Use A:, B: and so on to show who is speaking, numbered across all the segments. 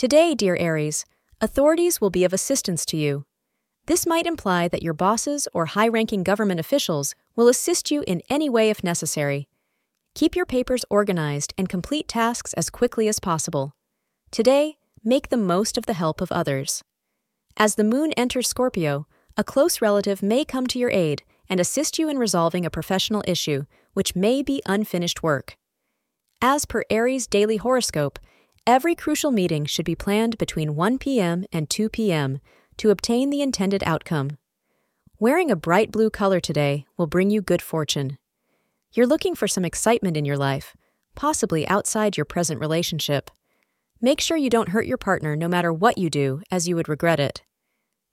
A: Today, dear Aries, authorities will be of assistance to you. This might imply that your bosses or high ranking government officials will assist you in any way if necessary. Keep your papers organized and complete tasks as quickly as possible. Today, make the most of the help of others. As the moon enters Scorpio, a close relative may come to your aid and assist you in resolving a professional issue, which may be unfinished work. As per Aries' daily horoscope, every crucial meeting should be planned between 1 p.m. and 2 p.m. to obtain the intended outcome. Wearing a bright blue color today will bring you good fortune. You're looking for some excitement in your life, possibly outside your present relationship. Make sure you don't hurt your partner no matter what you do, as you would regret it.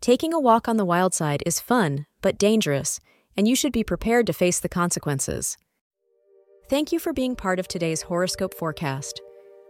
A: Taking a walk on the wild side is fun, but dangerous, and you should be prepared to face the consequences. Thank you for being part of today's horoscope forecast.